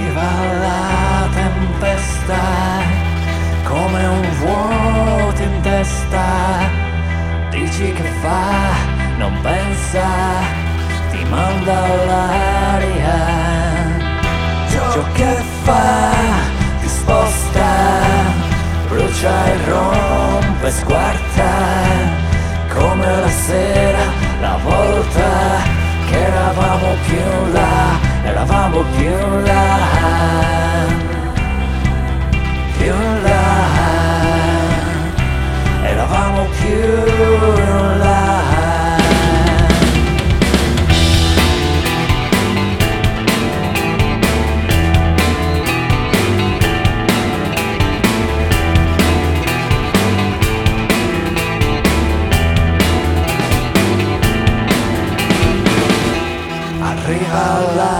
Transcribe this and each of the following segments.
Arriva la tempesta come un vuoto in testa. Dici che fa, non pensa, ti manda all'aria. Ciò che fa, ti sposta, brucia e rompe, squarta, come la sera, la volta che eravamo più là, eravamo più in là, più in là, eravamo più in là. Arriva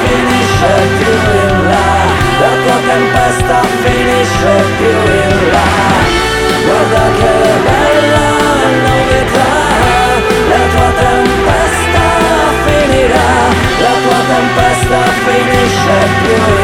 finisce più in là. La tua tempesta finisce più in là. Guarda che bella novità. La tua tempesta finirà. La tua tempesta finisce più in là.